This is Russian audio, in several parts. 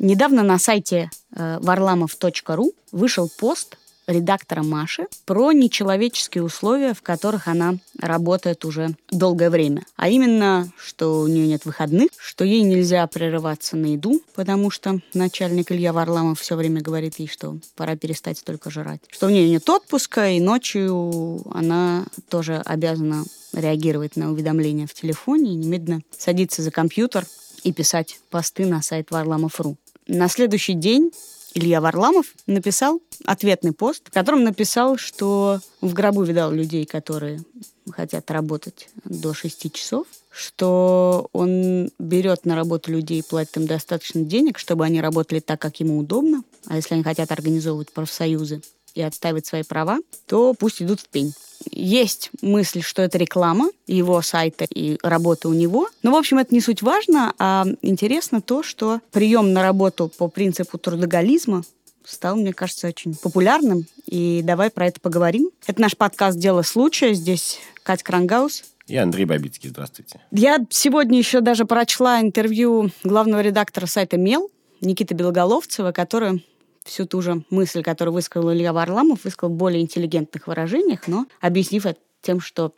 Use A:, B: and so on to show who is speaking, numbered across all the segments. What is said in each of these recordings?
A: Недавно на сайте э, varlamov.ru вышел пост редактора Маши про нечеловеческие условия, в которых она работает уже долгое время. А именно, что у нее нет выходных, что ей нельзя прерываться на еду, потому что начальник Илья Варламов все время говорит ей, что пора перестать только жрать. Что у нее нет отпуска, и ночью она тоже обязана реагировать на уведомления в телефоне и немедленно садиться за компьютер и писать посты на сайт Варламов.ру. На следующий день Илья Варламов написал ответный пост, в котором написал, что в гробу видал людей, которые хотят работать до 6 часов, что он берет на работу людей, платит им достаточно денег, чтобы они работали так, как ему удобно, а если они хотят организовывать профсоюзы и отстаивать свои права, то пусть идут в пень. Есть мысль, что это реклама его сайта и работа у него. Но, в общем, это не суть важно, а интересно то, что прием на работу по принципу трудоголизма стал, мне кажется, очень популярным. И давай про это поговорим. Это наш подкаст «Дело случая». Здесь Катя Крангаус.
B: И Андрей Бабицкий. Здравствуйте.
A: Я сегодня еще даже прочла интервью главного редактора сайта «Мел» Никиты Белоголовцева, который всю ту же мысль, которую высказал Илья Варламов, высказал в более интеллигентных выражениях, но объяснив это тем, что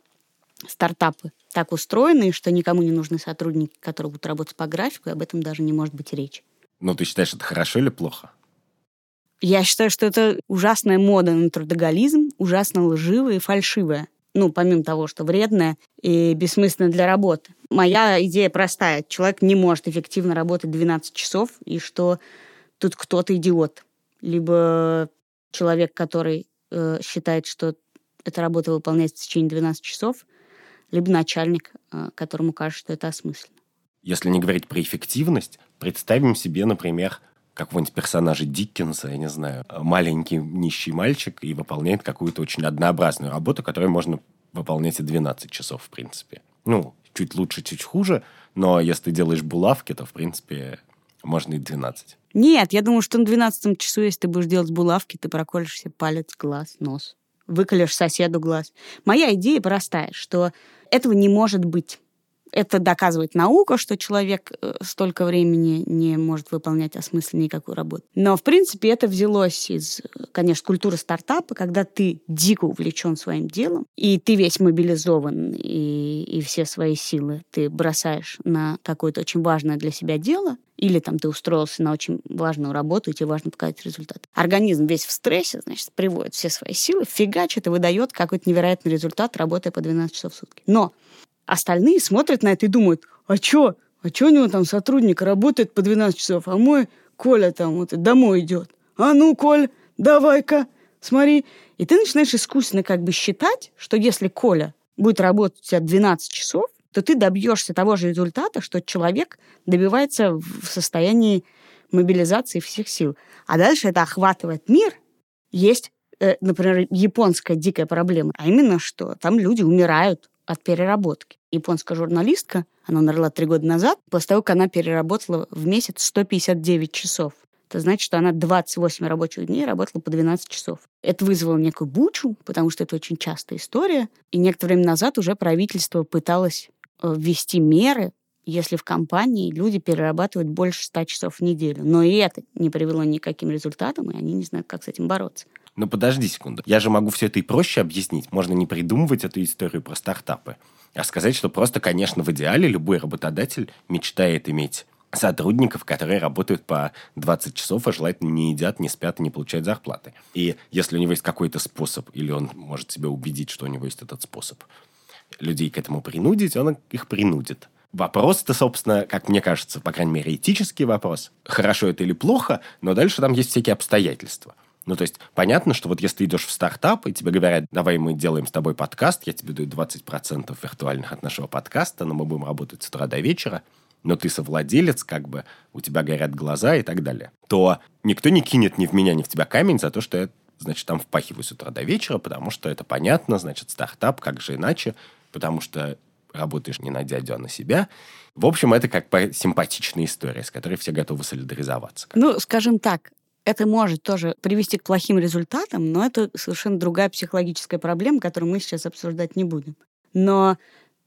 A: стартапы так устроены, что никому не нужны сотрудники, которые будут работать по графику, и об этом даже не может быть речи.
B: Ну, ты считаешь, это хорошо или плохо?
A: Я считаю, что это ужасная мода на трудоголизм, ужасно лживая и фальшивая. Ну, помимо того, что вредная и бессмысленная для работы. Моя идея простая. Человек не может эффективно работать 12 часов, и что тут кто-то идиот либо человек, который э, считает, что эта работа выполняется в течение 12 часов, либо начальник, э, которому кажется, что это осмысленно.
B: Если не говорить про эффективность, представим себе, например, какого-нибудь персонажа Диккенса, я не знаю, маленький нищий мальчик и выполняет какую-то очень однообразную работу, которую можно выполнять и 12 часов, в принципе. Ну, чуть лучше, чуть хуже, но если ты делаешь булавки, то, в принципе, можно и 12.
A: Нет, я думаю, что на 12 часу, если ты будешь делать булавки, ты проколешь себе палец, глаз, нос. Выколешь соседу глаз. Моя идея простая, что этого не может быть это доказывает наука, что человек э, столько времени не может выполнять осмысленно никакую работу. Но, в принципе, это взялось из, конечно, культуры стартапа, когда ты дико увлечен своим делом, и ты весь мобилизован, и, и все свои силы ты бросаешь на какое-то очень важное для себя дело, или там ты устроился на очень важную работу, и тебе важно показать результат. Организм весь в стрессе, значит, приводит все свои силы, фигачит и выдает какой-то невероятный результат, работая по 12 часов в сутки. Но Остальные смотрят на это и думают, а чё? А чё у него там сотрудник работает по 12 часов, а мой Коля там вот домой идет? А ну, Коль, давай-ка, смотри. И ты начинаешь искусственно как бы считать, что если Коля будет работать у тебя 12 часов, то ты добьешься того же результата, что человек добивается в состоянии мобилизации всех сил. А дальше это охватывает мир. Есть, э, например, японская дикая проблема, а именно что там люди умирают от переработки. Японская журналистка, она умерла три года назад, после того, как она переработала в месяц 159 часов. Это значит, что она 28 рабочих дней работала по 12 часов. Это вызвало некую бучу, потому что это очень частая история. И некоторое время назад уже правительство пыталось э, ввести меры, если в компании люди перерабатывают больше 100 часов в неделю. Но и это не привело никаким результатам, и они не знают, как с этим бороться.
B: Ну, подожди секунду. Я же могу все это и проще объяснить. Можно не придумывать эту историю про стартапы, а сказать, что просто, конечно, в идеале любой работодатель мечтает иметь сотрудников, которые работают по 20 часов, а желательно не едят, не спят и не получают зарплаты. И если у него есть какой-то способ, или он может себя убедить, что у него есть этот способ, людей к этому принудить, он их принудит. Вопрос-то, собственно, как мне кажется, по крайней мере, этический вопрос. Хорошо это или плохо, но дальше там есть всякие обстоятельства. Ну, то есть, понятно, что вот если ты идешь в стартап, и тебе говорят, давай мы делаем с тобой подкаст, я тебе даю 20% виртуальных от нашего подкаста, но мы будем работать с утра до вечера, но ты совладелец, как бы, у тебя горят глаза и так далее, то никто не кинет ни в меня, ни в тебя камень за то, что я, значит, там впахиваю с утра до вечера, потому что это понятно, значит, стартап, как же иначе, потому что работаешь не на дядю, а на себя. В общем, это как симпатичная история, с которой все готовы солидаризоваться.
A: Ну, скажем так, это может тоже привести к плохим результатам, но это совершенно другая психологическая проблема, которую мы сейчас обсуждать не будем. Но,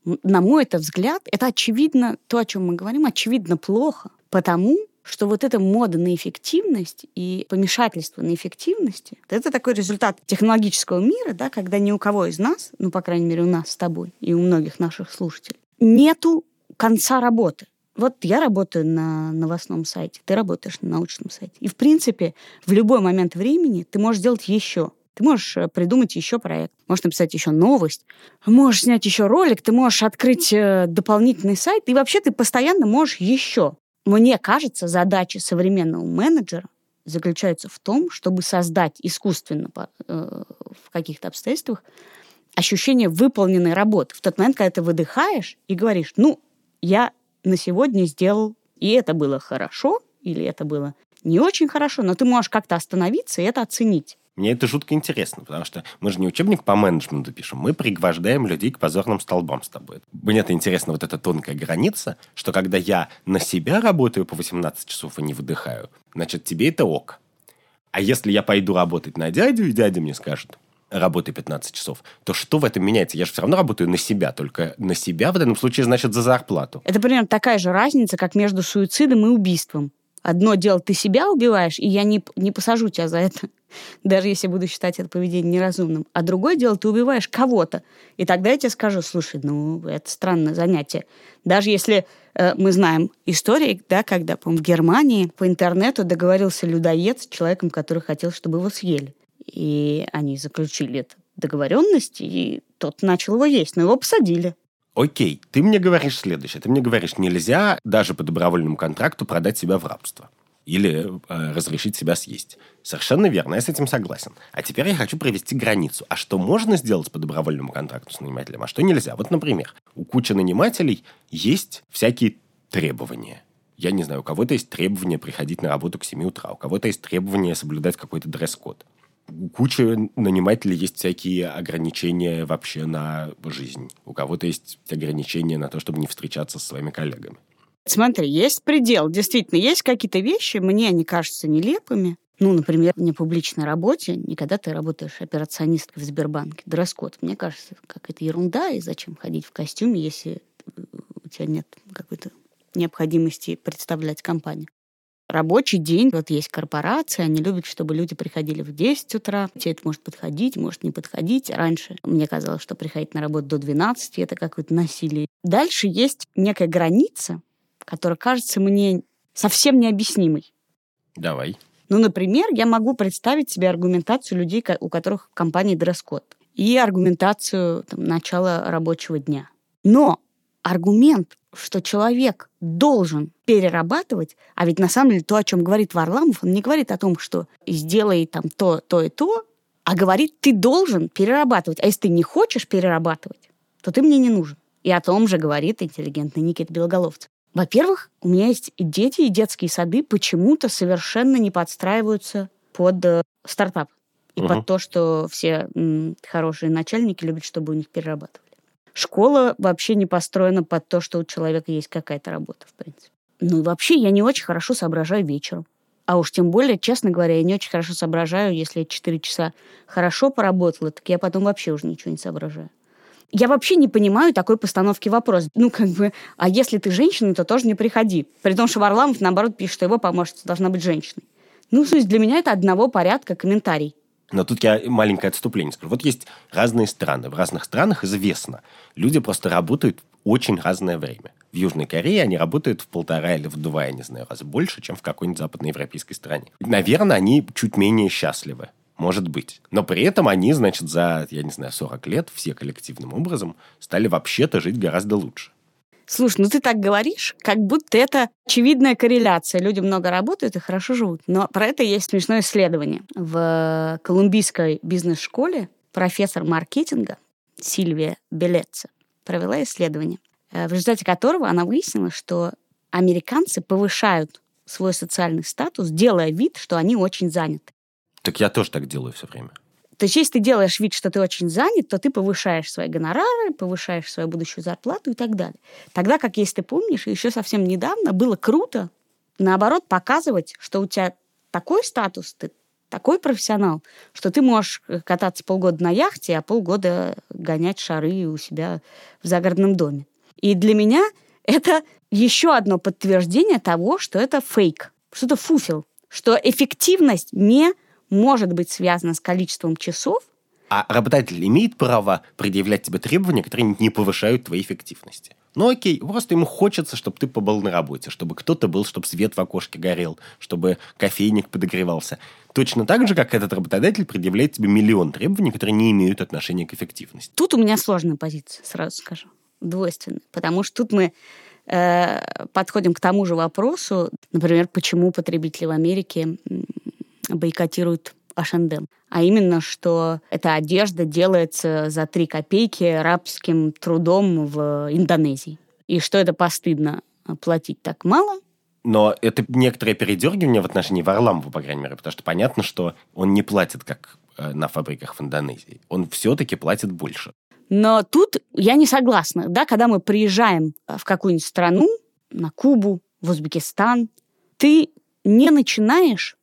A: на мой это взгляд, это очевидно, то, о чем мы говорим, очевидно плохо, потому что вот эта мода на эффективность и помешательство на эффективности, это такой результат технологического мира, да, когда ни у кого из нас, ну, по крайней мере, у нас с тобой и у многих наших слушателей, нету конца работы. Вот я работаю на новостном сайте, ты работаешь на научном сайте. И, в принципе, в любой момент времени ты можешь сделать еще. Ты можешь э, придумать еще проект, можешь написать еще новость, можешь снять еще ролик, ты можешь открыть э, дополнительный сайт, и вообще ты постоянно можешь еще. Мне кажется, задача современного менеджера заключается в том, чтобы создать искусственно э, в каких-то обстоятельствах ощущение выполненной работы. В тот момент, когда ты выдыхаешь и говоришь, ну, я на сегодня сделал, и это было хорошо, или это было не очень хорошо, но ты можешь как-то остановиться и это оценить.
B: Мне это жутко интересно, потому что мы же не учебник по менеджменту пишем, мы пригвождаем людей к позорным столбам с тобой. Мне это интересно, вот эта тонкая граница, что когда я на себя работаю по 18 часов и не выдыхаю, значит, тебе это ок. А если я пойду работать на дядю, и дядя мне скажет, работай 15 часов, то что в этом меняется? Я же все равно работаю на себя, только на себя в данном случае значит за зарплату.
A: Это примерно такая же разница, как между суицидом и убийством. Одно дело, ты себя убиваешь, и я не, не посажу тебя за это, даже если буду считать это поведение неразумным. А другое дело, ты убиваешь кого-то. И тогда я тебе скажу, слушай, ну, это странное занятие. Даже если э, мы знаем истории, да, когда, по в Германии по интернету договорился людоед с человеком, который хотел, чтобы его съели. И они заключили эту договоренность, и тот начал его есть, но его посадили.
B: Окей, ты мне говоришь следующее. Ты мне говоришь, нельзя даже по добровольному контракту продать себя в рабство или э, разрешить себя съесть. Совершенно верно, я с этим согласен. А теперь я хочу провести границу. А что можно сделать по добровольному контракту с нанимателем, а что нельзя? Вот, например, у кучи нанимателей есть всякие требования. Я не знаю, у кого-то есть требование приходить на работу к 7 утра, у кого-то есть требование соблюдать какой-то дресс-код у кучи нанимателей есть всякие ограничения вообще на жизнь. У кого-то есть ограничения на то, чтобы не встречаться со своими коллегами.
A: Смотри, есть предел. Действительно, есть какие-то вещи, мне они кажутся нелепыми. Ну, например, на публичной работе, не когда ты работаешь операционисткой в Сбербанке, дресс-код. Мне кажется, как это ерунда, и зачем ходить в костюме, если у тебя нет какой-то необходимости представлять компанию рабочий день. Вот есть корпорации, они любят, чтобы люди приходили в 10 утра. Тебе это может подходить, может не подходить. Раньше мне казалось, что приходить на работу до 12 — это какое-то насилие. Дальше есть некая граница, которая кажется мне совсем необъяснимой.
B: Давай.
A: Ну, например, я могу представить себе аргументацию людей, у которых в компании дресс-код, и аргументацию там, начала рабочего дня. Но аргумент, что человек должен перерабатывать, а ведь на самом деле то, о чем говорит Варламов, он не говорит о том, что сделай там то, то и то, а говорит, ты должен перерабатывать. А если ты не хочешь перерабатывать, то ты мне не нужен. И о том же говорит интеллигентный Никита Белоголовцев. Во-первых, у меня есть дети, и детские сады почему-то совершенно не подстраиваются под э, стартап. И угу. под то, что все м, хорошие начальники любят, чтобы у них перерабатывали. Школа вообще не построена под то, что у человека есть какая-то работа, в принципе. Ну и вообще я не очень хорошо соображаю вечером. А уж тем более, честно говоря, я не очень хорошо соображаю, если я 4 часа хорошо поработала, так я потом вообще уже ничего не соображаю. Я вообще не понимаю такой постановки вопроса. Ну, как бы, а если ты женщина, то тоже не приходи. При том, что Варламов, наоборот, пишет, что его помощница должна быть женщиной. Ну, то есть для меня это одного порядка комментарий.
B: Но тут я маленькое отступление скажу. Вот есть разные страны. В разных странах известно. Люди просто работают очень разное время. В Южной Корее они работают в полтора или в два, я не знаю, раза больше, чем в какой-нибудь западноевропейской стране. Наверное, они чуть менее счастливы. Может быть. Но при этом они, значит, за, я не знаю, 40 лет все коллективным образом стали вообще-то жить гораздо лучше.
A: Слушай, ну ты так говоришь, как будто это очевидная корреляция. Люди много работают и хорошо живут. Но про это есть смешное исследование. В колумбийской бизнес-школе профессор маркетинга Сильвия Белеца провела исследование, э, в результате которого она выяснила, что американцы повышают свой социальный статус, делая вид, что они очень заняты.
B: Так я тоже так делаю все время.
A: То есть, если ты делаешь вид, что ты очень занят, то ты повышаешь свои гонорары, повышаешь свою будущую зарплату и так далее. Тогда, как если ты помнишь, еще совсем недавно было круто, наоборот, показывать, что у тебя такой статус, ты такой профессионал, что ты можешь кататься полгода на яхте, а полгода гонять шары у себя в загородном доме. И для меня это еще одно подтверждение того, что это фейк. что это фуфел, что эффективность не может быть связана с количеством часов.
B: А работодатель имеет право предъявлять тебе требования, которые не повышают твоей эффективности. Ну окей, просто ему хочется, чтобы ты побыл на работе, чтобы кто-то был, чтобы свет в окошке горел, чтобы кофейник подогревался. Точно так же, как этот работодатель предъявляет тебе миллион требований, которые не имеют отношения к эффективности.
A: Тут у меня сложная позиция, сразу скажу, двойственная. Потому что тут мы э, подходим к тому же вопросу, например, почему потребители в Америке бойкотируют H&M. А именно, что эта одежда делается за три копейки рабским трудом в Индонезии. И что это постыдно платить так мало,
B: но это некоторое передергивание в отношении Варламова, по крайней мере, потому что понятно, что он не платит, как э, на фабриках в Индонезии. Он все-таки платит больше.
A: Но тут я не согласна. Да, когда мы приезжаем в какую-нибудь страну, на Кубу, в Узбекистан, ты не начинаешь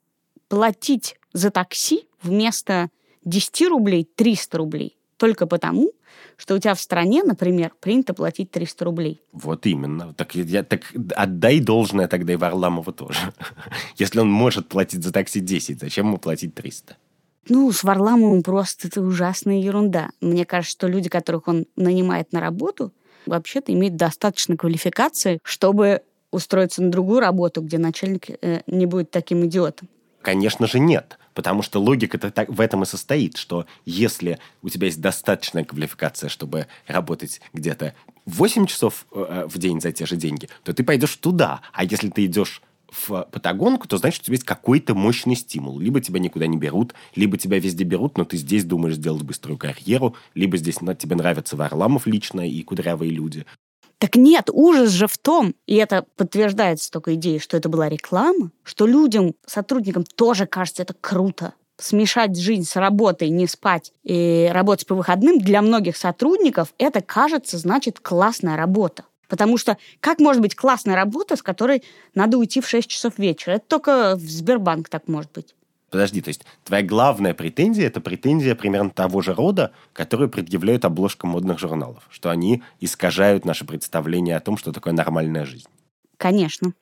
A: платить за такси вместо 10 рублей 300 рублей. Только потому, что у тебя в стране, например, принято платить 300 рублей.
B: Вот именно. Так, я, так отдай должное тогда и Варламову тоже. Если он может платить за такси 10, зачем ему платить 300?
A: Ну, с Варламовым просто это ужасная ерунда. Мне кажется, что люди, которых он нанимает на работу, вообще-то имеют достаточно квалификации, чтобы устроиться на другую работу, где начальник э, не будет таким идиотом.
B: Конечно же нет, потому что логика -то так, в этом и состоит, что если у тебя есть достаточная квалификация, чтобы работать где-то 8 часов э, в день за те же деньги, то ты пойдешь туда. А если ты идешь в патагонку, то значит, у тебя есть какой-то мощный стимул. Либо тебя никуда не берут, либо тебя везде берут, но ты здесь думаешь сделать быструю карьеру, либо здесь ну, тебе нравится Варламов лично и кудрявые люди.
A: Так нет, ужас же в том, и это подтверждается только идеей, что это была реклама, что людям, сотрудникам тоже кажется это круто. Смешать жизнь с работой, не спать и работать по выходным для многих сотрудников это кажется значит классная работа. Потому что как может быть классная работа, с которой надо уйти в 6 часов вечера? Это только в Сбербанк так может быть.
B: Подожди, то есть твоя главная претензия – это претензия примерно того же рода, которую предъявляют обложкам модных журналов, что они искажают наше представление о том, что такое нормальная жизнь.
A: Конечно.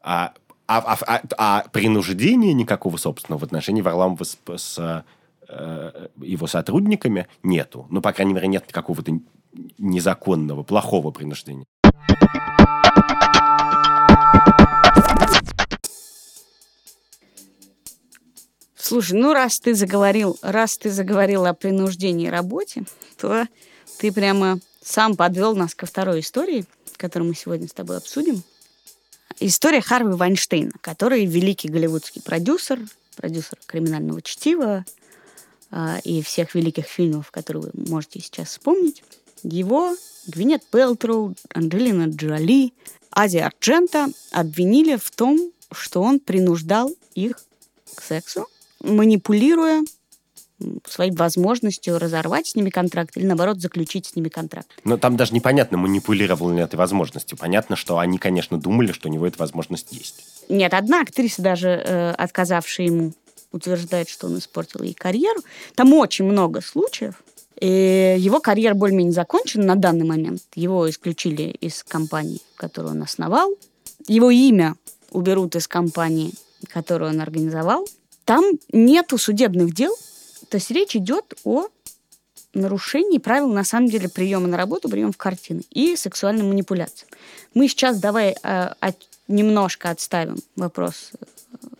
B: А, а, а, а, а принуждения никакого собственного в отношении Варламова с, с э, его сотрудниками нету. Ну, по крайней мере, нет какого-то незаконного, плохого принуждения.
A: Слушай, ну раз ты заговорил, раз ты заговорил о принуждении работе, то ты прямо сам подвел нас ко второй истории, которую мы сегодня с тобой обсудим. История Харви Вайнштейна, который великий голливудский продюсер, продюсер криминального чтива э, и всех великих фильмов, которые вы можете сейчас вспомнить. Его Гвинет Пелтроу, Анджелина Джоли, Ази Арджента обвинили в том, что он принуждал их к сексу манипулируя своей возможностью разорвать с ними контракт или, наоборот, заключить с ними контракт.
B: Но там даже непонятно, манипулировал ли этой возможностью. Понятно, что они, конечно, думали, что у него эта возможность есть.
A: Нет, одна актриса даже, э, отказавшая ему, утверждает, что он испортил ей карьеру. Там очень много случаев. И его карьера более-менее закончена на данный момент. Его исключили из компании, которую он основал. Его имя уберут из компании, которую он организовал. Там нету судебных дел, то есть речь идет о нарушении правил, на самом деле, приема на работу, приема в картины и сексуальной манипуляции. Мы сейчас давай э, от, немножко отставим вопрос э,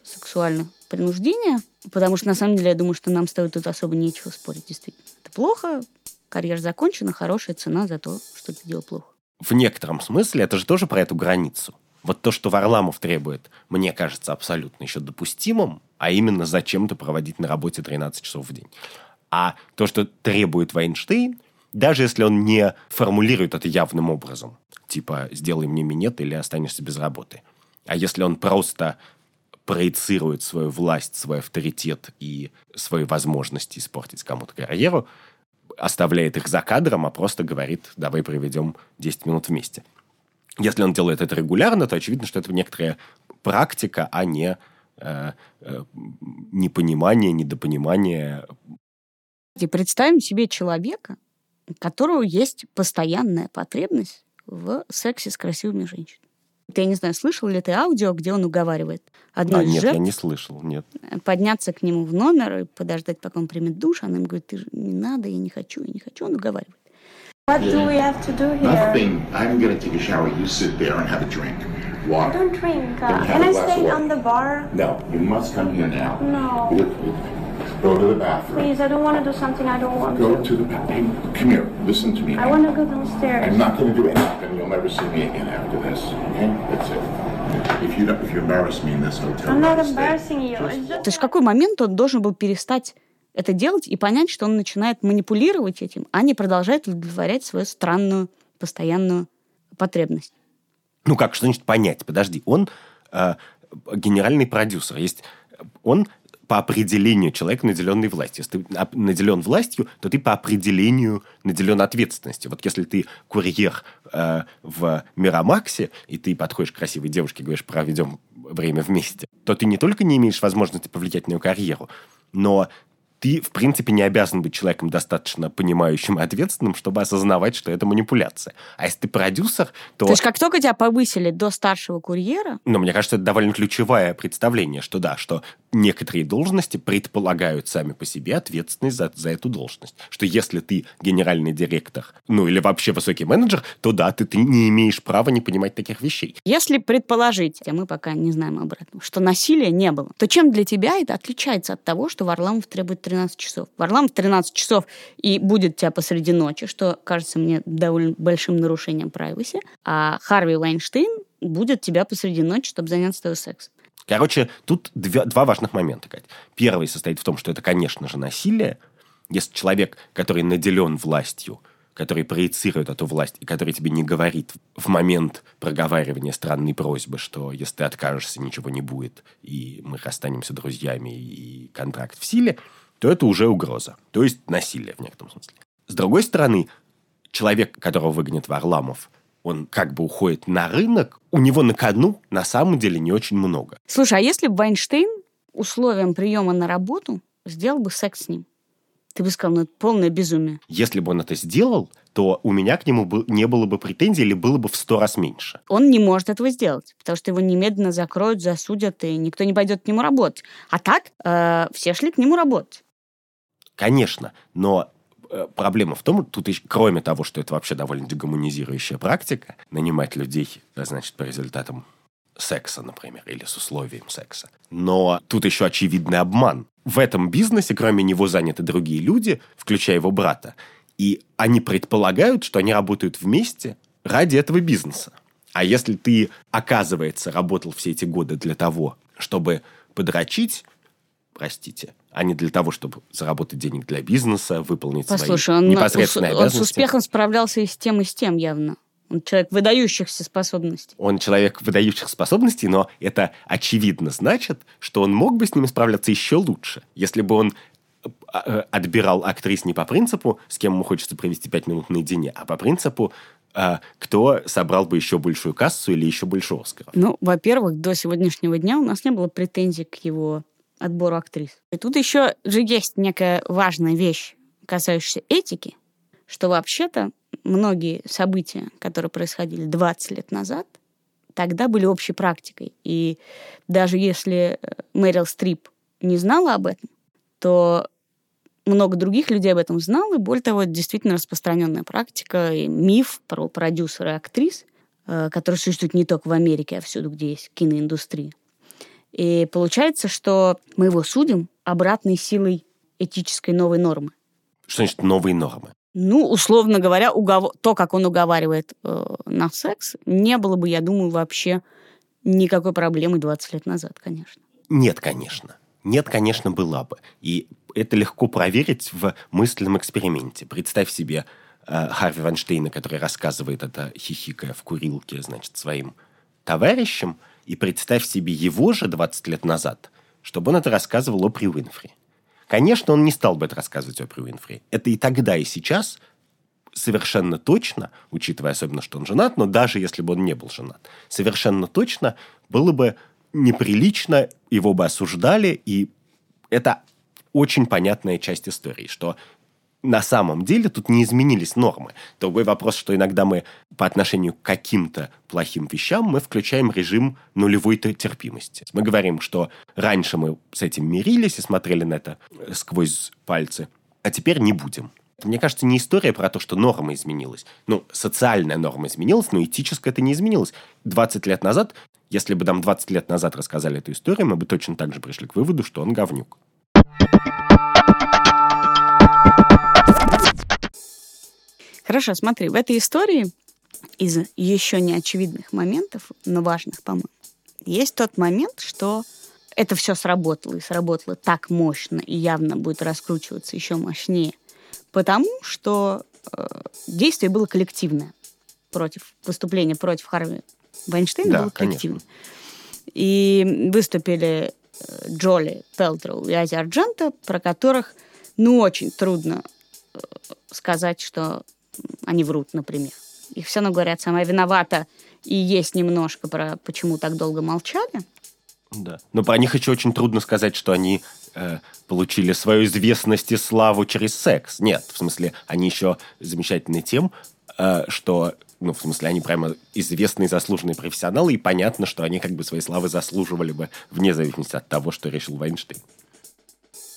A: сексуального принуждения, потому что, на самом деле, я думаю, что нам стоит тут особо нечего спорить, действительно. Это плохо, карьера закончена, хорошая цена за то, что ты делал плохо.
B: В некотором смысле это же тоже про эту границу. Вот то, что Варламов требует, мне кажется абсолютно еще допустимым, а именно зачем-то проводить на работе 13 часов в день. А то, что требует Вайнштейн, даже если он не формулирует это явным образом, типа «сделай мне минет или останешься без работы», а если он просто проецирует свою власть, свой авторитет и свои возможности испортить кому-то карьеру, оставляет их за кадром, а просто говорит «давай проведем 10 минут вместе». Если он делает это регулярно, то очевидно, что это некоторая практика, а не непонимание, недопонимание.
A: И представим себе человека, у которого есть постоянная потребность в сексе с красивыми женщинами. Ты, я не знаю, слышал ли ты аудио, где он уговаривает одну
B: а,
A: из
B: нет,
A: жертв
B: я не слышал, нет.
A: подняться к нему в номер и подождать, пока он примет душ. Она ему говорит, ты же не надо, я не хочу, я не хочу. Он уговаривает.
C: What do we have to do here?
D: Nothing. I'm going to take a shower. You sit there and have a drink.
C: I
D: Water.
C: don't drink. Uh, can I stay on the bar?
D: No, you must come here now.
C: No.
D: You- Go to the bathroom.
C: Please, I don't want to do something I don't want
D: Go
C: to.
D: to the bathroom. Come here. Listen to me.
C: I want to go downstairs.
D: I'm not going to do anything. You'll never see me again after this. Okay? That's it. If you don't, if you embarrass me in this hotel,
C: I'm not
D: I'll stay.
C: embarrassing you. It's just
A: То есть в какой момент он должен был перестать это делать и понять, что он начинает манипулировать этим, а не продолжает удовлетворять свою странную, постоянную потребность.
B: Ну как, что значит понять? Подожди, он э, генеральный продюсер. Есть он по определению человек, наделенный властью. Если ты наделен властью, то ты по определению наделен ответственностью. Вот если ты курьер э, в Мирамаксе, и ты подходишь к красивой девушке и говоришь, проведем время вместе, то ты не только не имеешь возможности повлиять на ее карьеру, но ты, в принципе, не обязан быть человеком достаточно понимающим и ответственным, чтобы осознавать, что это манипуляция. А если ты продюсер, то...
A: То есть как только тебя повысили до старшего курьера,
B: Но мне кажется, это довольно ключевое представление, что да, что некоторые должности предполагают сами по себе ответственность за, за эту должность. Что если ты генеральный директор, ну или вообще высокий менеджер, то да, ты, ты не имеешь права не понимать таких вещей.
A: если предположить, а мы пока не знаем об этом, что насилия не было, то чем для тебя это отличается от того, что Варламов требует 13 часов? Варламов 13 часов и будет тебя посреди ночи, что кажется мне довольно большим нарушением privacy, а Харви Вайнштейн будет тебя посреди ночи, чтобы заняться твоим сексом.
B: Короче, тут две- два важных момента, Кать. Первый состоит в том, что это, конечно же, насилие. Если человек, который наделен властью, который проецирует эту власть и который тебе не говорит в момент проговаривания странной просьбы, что если ты откажешься, ничего не будет, и мы расстанемся друзьями, и контракт в силе, то это уже угроза. То есть насилие в некотором смысле. С другой стороны, человек, которого выгонит Варламов, он как бы уходит на рынок, у него на кону на самом деле не очень много.
A: Слушай, а если бы Вайнштейн условием приема на работу сделал бы секс с ним? Ты бы сказал, ну это полное безумие.
B: Если бы он это сделал, то у меня к нему был- не было бы претензий или было бы в сто раз меньше.
A: Он не может этого сделать, потому что его немедленно закроют, засудят, и никто не пойдет к нему работать. А так э, все шли к нему работать.
B: Конечно, но э, проблема в том, тут еще, кроме того, что это вообще довольно дегуманизирующая практика, нанимать людей, да, значит, по результатам секса, например, или с условием секса. Но тут еще очевидный обман. В этом бизнесе, кроме него, заняты другие люди, включая его брата. И они предполагают, что они работают вместе ради этого бизнеса. А если ты, оказывается, работал все эти годы для того, чтобы подрочить, простите, а не для того, чтобы заработать денег для бизнеса, выполнить
A: Послушай,
B: свои
A: он,
B: непосредственные
A: он с
B: обязанности.
A: успехом справлялся и с тем, и с тем явно. Он человек выдающихся способностей.
B: Он человек выдающих способностей, но это очевидно значит, что он мог бы с ними справляться еще лучше, если бы он э, э, отбирал актрис не по принципу, с кем ему хочется провести пять минут наедине, а по принципу, э, кто собрал бы еще большую кассу или еще больше Оскаров.
A: Ну, во-первых, до сегодняшнего дня у нас не было претензий к его отбору актрис. И тут еще же есть некая важная вещь, касающаяся этики, что вообще-то многие события, которые происходили 20 лет назад, тогда были общей практикой. И даже если э, Мэрил Стрип не знала об этом, то много других людей об этом знало, и более того, это действительно распространенная практика и миф про продюсера и актрис, э, который существует не только в Америке, а всюду, где есть киноиндустрия. И получается, что мы его судим обратной силой этической новой нормы.
B: Что значит новые нормы?
A: Ну, условно говоря, угов- то, как он уговаривает э, на секс, не было бы, я думаю, вообще никакой проблемы 20 лет назад, конечно.
B: Нет, конечно. Нет, конечно, была бы. И это легко проверить в мысленном эксперименте. Представь себе э, Харви Ванштейна, который рассказывает это, хихикая в курилке, значит, своим товарищам, и представь себе его же 20 лет назад, чтобы он это рассказывал о При Уинфри. Конечно, он не стал бы это рассказывать о При Уинфри. Это и тогда, и сейчас совершенно точно, учитывая особенно, что он женат, но даже если бы он не был женат, совершенно точно было бы неприлично, его бы осуждали, и это очень понятная часть истории, что на самом деле тут не изменились нормы. Другой вопрос, что иногда мы по отношению к каким-то плохим вещам мы включаем режим нулевой терпимости. Мы говорим, что раньше мы с этим мирились и смотрели на это сквозь пальцы, а теперь не будем. Мне кажется, не история про то, что норма изменилась. Ну, социальная норма изменилась, но этическая это не изменилось. 20 лет назад, если бы нам 20 лет назад рассказали эту историю, мы бы точно так же пришли к выводу, что он говнюк.
A: Хорошо, смотри, в этой истории из еще неочевидных моментов, но важных, по-моему, есть тот момент, что это все сработало, и сработало так мощно, и явно будет раскручиваться еще мощнее, потому что э, действие было коллективное против выступления против Харви Вайнштейна
B: Да,
A: было коллективное.
B: конечно.
A: И выступили э, Джоли Пелтроу и Ази Арджента, про которых, ну, очень трудно э, сказать, что они врут, например. Их все равно говорят, сама виновата, и есть немножко про почему так долго молчали.
B: Да. Но про них еще очень трудно сказать, что они э, получили свою известность и славу через секс. Нет, в смысле, они еще замечательны тем, э, что, ну, в смысле, они прямо известные, заслуженные профессионалы, и понятно, что они как бы своей славы заслуживали бы вне зависимости от того, что решил Вайнштейн.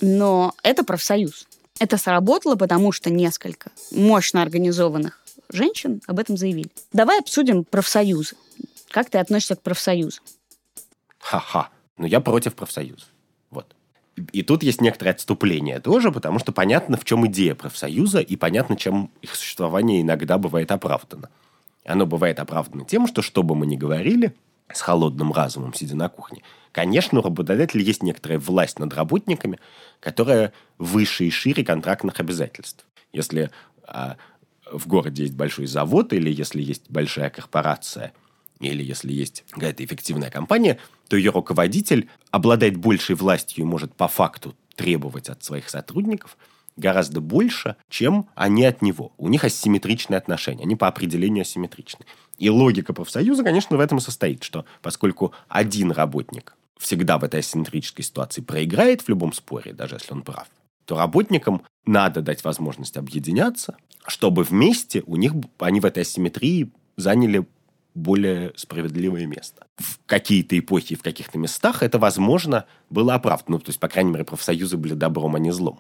A: Но это профсоюз. Это сработало, потому что несколько мощно организованных женщин об этом заявили. Давай обсудим профсоюзы. Как ты относишься к профсоюзам?
B: Ха-ха. Но я против профсоюза. Вот. И тут есть некоторое отступление тоже, потому что понятно, в чем идея профсоюза, и понятно, чем их существование иногда бывает оправдано. Оно бывает оправдано тем, что, что бы мы ни говорили, с холодным разумом, сидя на кухне, конечно, у работодателя есть некоторая власть над работниками, которая выше и шире контрактных обязательств. Если а, в городе есть большой завод, или если есть большая корпорация, или если есть какая-то эффективная компания, то ее руководитель обладает большей властью и может по факту требовать от своих сотрудников гораздо больше, чем они от него. У них асимметричные отношения, они по определению асимметричны. И логика профсоюза, конечно, в этом и состоит, что поскольку один работник всегда в этой асимметрической ситуации проиграет в любом споре, даже если он прав, то работникам надо дать возможность объединяться, чтобы вместе у них они в этой асимметрии заняли более справедливое место. В какие-то эпохи, в каких-то местах это, возможно, было оправдано. Ну, то есть, по крайней мере, профсоюзы были добром, а не злом.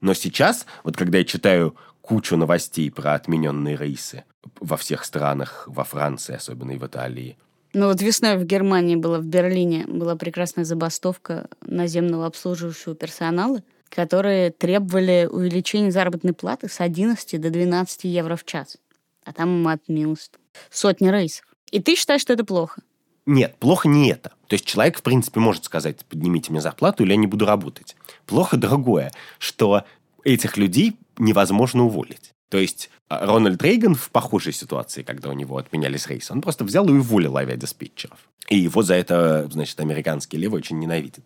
B: Но сейчас, вот когда я читаю кучу новостей про отмененные рейсы во всех странах, во Франции, особенно и в Италии,
A: Ну вот весной в Германии была, в Берлине была прекрасная забастовка наземного обслуживающего персонала, которые требовали увеличения заработной платы с 11 до 12 евро в час. А там отменилось сотни рейсов. И ты считаешь, что это плохо?
B: Нет, плохо не это. То есть человек, в принципе, может сказать, поднимите мне зарплату, или я не буду работать. Плохо другое, что этих людей невозможно уволить. То есть а, Рональд Рейган в похожей ситуации, когда у него отменялись рейсы, он просто взял и уволил авиадиспетчеров. И его за это, значит, американские левые очень ненавидят.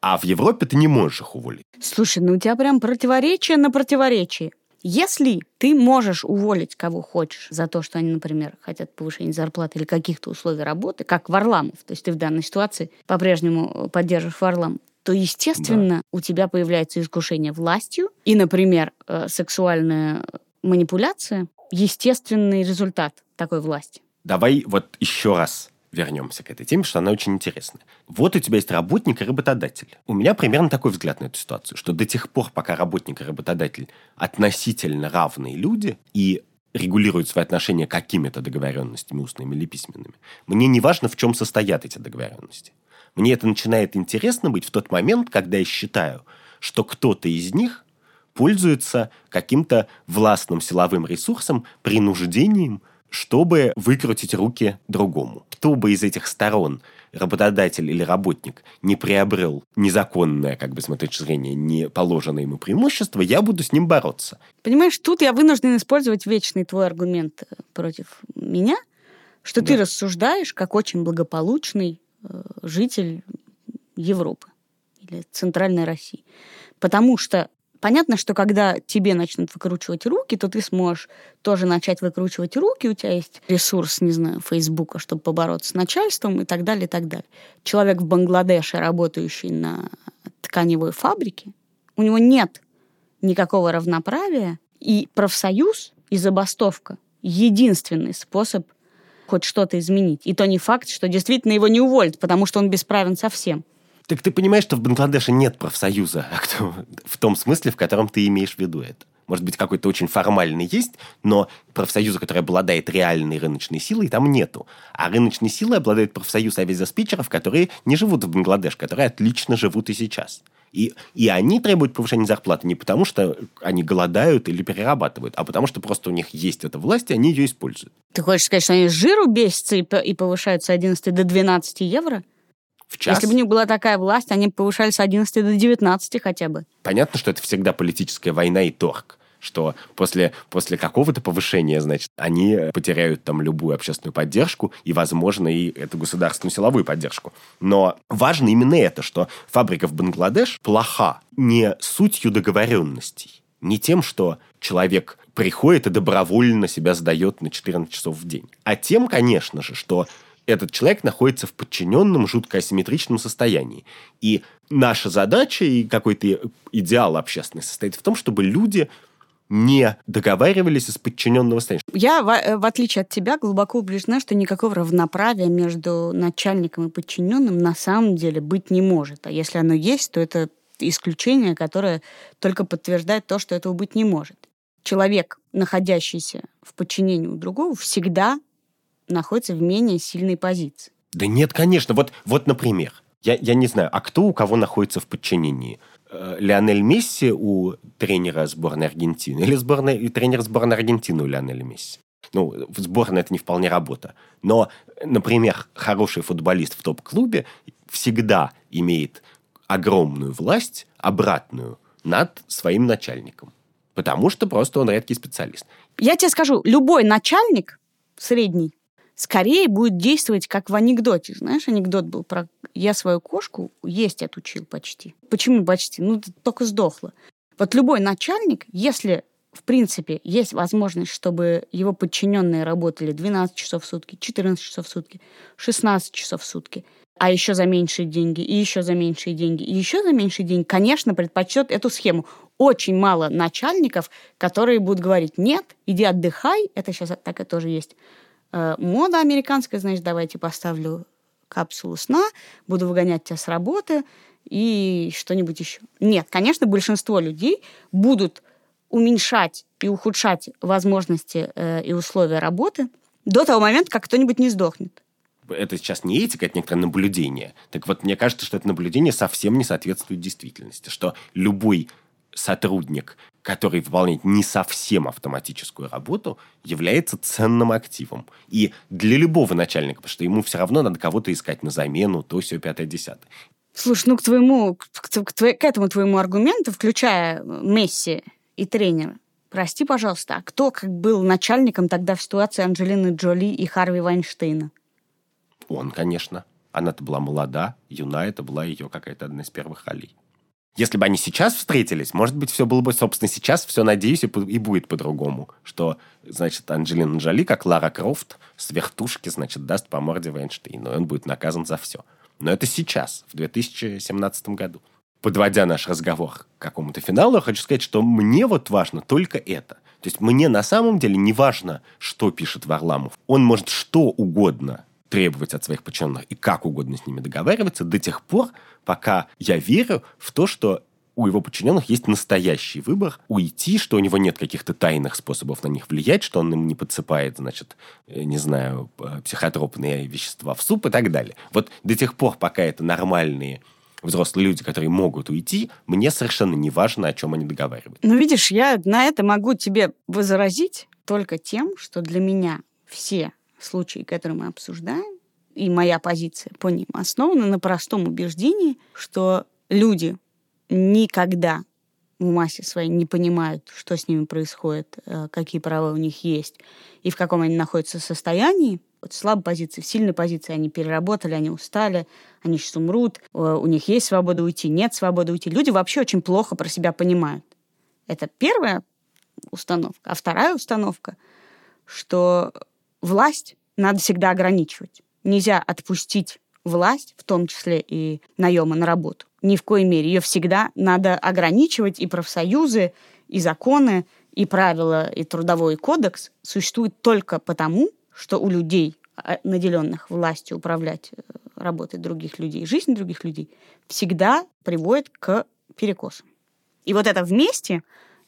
B: А в Европе ты не можешь их уволить.
A: Слушай, ну у тебя прям противоречие на противоречие. Если ты можешь уволить кого хочешь за то, что они, например, хотят повышения зарплаты или каких-то условий работы, как Варламов, то есть ты в данной ситуации по-прежнему поддерживаешь Варламов, то, естественно, у тебя появляется искушение властью и, например, э, сексуальная манипуляция – естественный результат такой власти.
B: Давай вот еще раз вернемся к этой теме, что она очень интересная. Вот у тебя есть работник и работодатель. У меня примерно такой взгляд на эту ситуацию, что до тех пор, пока работник и работодатель относительно равные люди и регулируют свои отношения какими-то договоренностями, устными или письменными, мне не важно, в чем состоят эти договоренности. Мне это начинает интересно быть в тот момент, когда я считаю, что кто-то из них пользуется каким-то властным силовым ресурсом, принуждением, чтобы выкрутить руки другому. Кто бы из этих сторон, работодатель или работник, не приобрел незаконное, как бы с моей точки зрения, не положенное ему преимущество, я буду с ним бороться.
A: Понимаешь, тут я вынужден использовать вечный твой аргумент э, против меня, что ты
B: Да.
A: рассуждаешь как очень благополучный э, житель Европы или Центральной России. Потому что понятно, что когда тебе начнут выкручивать руки, то ты сможешь тоже начать выкручивать руки, у тебя есть ресурс, не знаю, Фейсбука, чтобы побороться с начальством и так далее, и так далее. Человек в Бангладеше, работающий на тканевой фабрике, у него нет никакого равноправия, и профсоюз и забастовка — единственный способ хоть что-то изменить. И то не факт, что действительно его не уволят, потому что он бесправен совсем.
B: Так ты понимаешь, что в Бангладеше нет профсоюза, а в том смысле, в котором ты имеешь в виду это. Может быть, какой-то очень формальный есть, но профсоюза, который обладает реальной рыночной силой, там нету. А рыночной силой обладает профсоюз авиадиспетчеров, которые не живут в Бангладеш, которые отлично живут и сейчас. И, и они требуют повышения зарплаты не потому, что они голодают или перерабатывают, а потому что просто у них есть эта власть, и они ее используют.
A: Ты хочешь сказать, что они с жиру бесятся и, и повышают с 11 до 12 евро?
B: В час
A: Если бы у них была такая власть, они бы повышали с 11 до 19 хотя бы.
B: понятно, что это всегда политическая война и торг что после, после какого-то повышения, значит, они потеряют там любую общественную поддержку и, возможно, и эту государственную силовую поддержку. Но важно именно это, что фабрика в Бангладеш плоха не сутью договоренностей, не тем, что человек приходит и добровольно себя сдает на 14 часов в день, а тем, конечно же, что этот человек находится в подчиненном, жутко асимметричном состоянии. И наша задача и какой-то идеал общественный состоит в том, чтобы люди не договаривались из подчиненного состояния.
A: Я, в, э, в отличие от тебя, глубоко убеждена, что никакого равноправия между начальником и подчиненным на самом деле быть не может. А если оно есть, то это исключение, которое только подтверждает то, что этого быть не может. Человек, находящийся в подчинении у другого, всегда находится в менее сильной позиции.
B: Да нет, конечно. Вот, вот например, я, я не знаю, а кто у кого находится в подчинении? Э, Лионель Месси у тренера сборной Аргентины или сборной, тренер сборной Аргентины у Лионеля Месси? Ну, в сборной это не вполне работа. Но, например, хороший футболист в топ-клубе всегда имеет огромную власть, обратную, над своим начальником. Потому что просто он редкий специалист.
A: Я тебе скажу, любой начальник средний скорее будет действовать как в анекдоте. Знаешь, анекдот был про «я свою кошку есть отучил почти». Почему почти? Ну, только сдохла. Вот любой начальник, если в принципе есть возможность, чтобы его подчиненные работали 12 часов в сутки, 14 часов в сутки, 16 часов в сутки, а еще за меньшие деньги, и еще за меньшие деньги, и еще за меньшие деньги, конечно, предпочтет эту схему. Очень мало начальников, которые будут говорить, нет, иди отдыхай, это сейчас так и тоже есть, мода американская, значит, давайте поставлю капсулу сна, буду выгонять тебя с работы и что-нибудь еще. Нет, конечно, большинство людей будут уменьшать и ухудшать возможности э, и условия работы до того момента, как кто-нибудь не сдохнет.
B: Это сейчас не этика, это некоторое наблюдение. Так вот, мне кажется, что это наблюдение совсем не соответствует действительности, что любой сотрудник, который выполняет не совсем автоматическую работу, является ценным активом. И для любого начальника, потому что ему все равно надо кого-то искать на замену, то все пятое, десятое.
A: Слушай, ну к твоему, к, к, к, этому твоему аргументу, включая Месси и тренера, прости, пожалуйста, а кто как был начальником тогда в ситуации Анджелины Джоли и Харви Вайнштейна?
B: Он, конечно. Она-то была молода, юна, это была ее какая-то одна из первых ролей. Если бы они сейчас встретились, может быть, все было бы, собственно, сейчас все, надеюсь, и, будет по-другому. Что, значит, Анджелина Джоли, как Лара Крофт, с вертушки, значит, даст по морде Вайнштейну, и он будет наказан за все. Но это сейчас, в 2017 году. Подводя наш разговор к какому-то финалу, я хочу сказать, что мне вот важно только это. То есть мне на самом деле не важно, что пишет Варламов. Он может что угодно требовать от своих подчиненных и как угодно с ними договариваться до тех пор, пока я верю в то, что у его подчиненных есть настоящий выбор уйти, что у него нет каких-то тайных способов на них влиять, что он им не подсыпает, значит, не знаю, психотропные вещества в суп и так далее. Вот до тех пор, пока это нормальные взрослые люди, которые могут уйти, мне совершенно не важно, о чем они договариваются.
A: Ну, видишь, я на это могу тебе возразить только тем, что для меня все случаи, которые мы обсуждаем, и моя позиция по ним основана на простом убеждении, что люди никогда в массе своей не понимают, что с ними происходит, какие права у них есть и в каком они находятся состоянии. Вот в слабой позиции, в сильной позиции они переработали, они устали, они сейчас умрут, у них есть свобода уйти, нет свободы уйти. Люди вообще очень плохо про себя понимают. Это первая установка. А вторая установка, что власть надо всегда ограничивать. Нельзя отпустить власть, в том числе и наема на работу. Ни в коей мере. Ее всегда надо ограничивать, и профсоюзы, и законы, и правила, и трудовой кодекс существуют только потому, что у людей, а, наделенных властью управлять э, работой других людей, жизнь других людей, всегда приводит к перекосам. И вот это вместе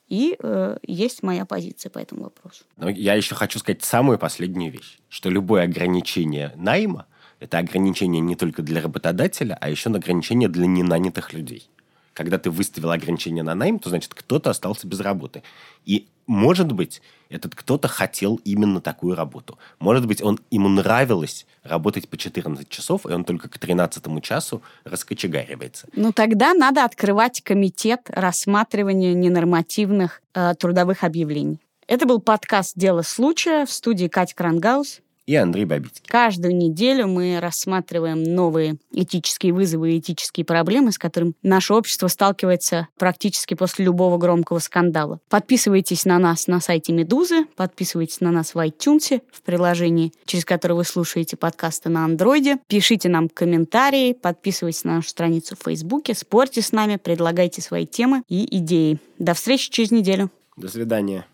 A: и э, есть моя позиция по этому вопросу.
B: Но я еще хочу сказать самую последнюю вещь, что любое ограничение найма – это ограничение не только для работодателя, а еще ограничение для ненанятых людей. Когда ты выставил ограничение на найм, то значит кто-то остался без работы. И может быть, этот кто-то хотел именно такую работу. Может быть, он, ему нравилось работать по 14 часов, и он только к 13 часу раскочегаривается.
A: Ну, тогда надо открывать комитет рассматривания ненормативных э, трудовых объявлений. Это был подкаст «Дело случая» в студии Катя Крангаус
B: и Андрей Бабицкий.
A: Каждую неделю мы рассматриваем новые этические вызовы и этические проблемы, с которыми наше общество сталкивается практически после любого громкого скандала. Подписывайтесь на нас на сайте Медузы, подписывайтесь на нас в iTunes, в приложении, через которое вы слушаете подкасты на андроиде. Пишите нам комментарии, подписывайтесь на нашу страницу в Фейсбуке, спорьте с нами, предлагайте свои темы и идеи. До встречи через неделю.
B: До свидания.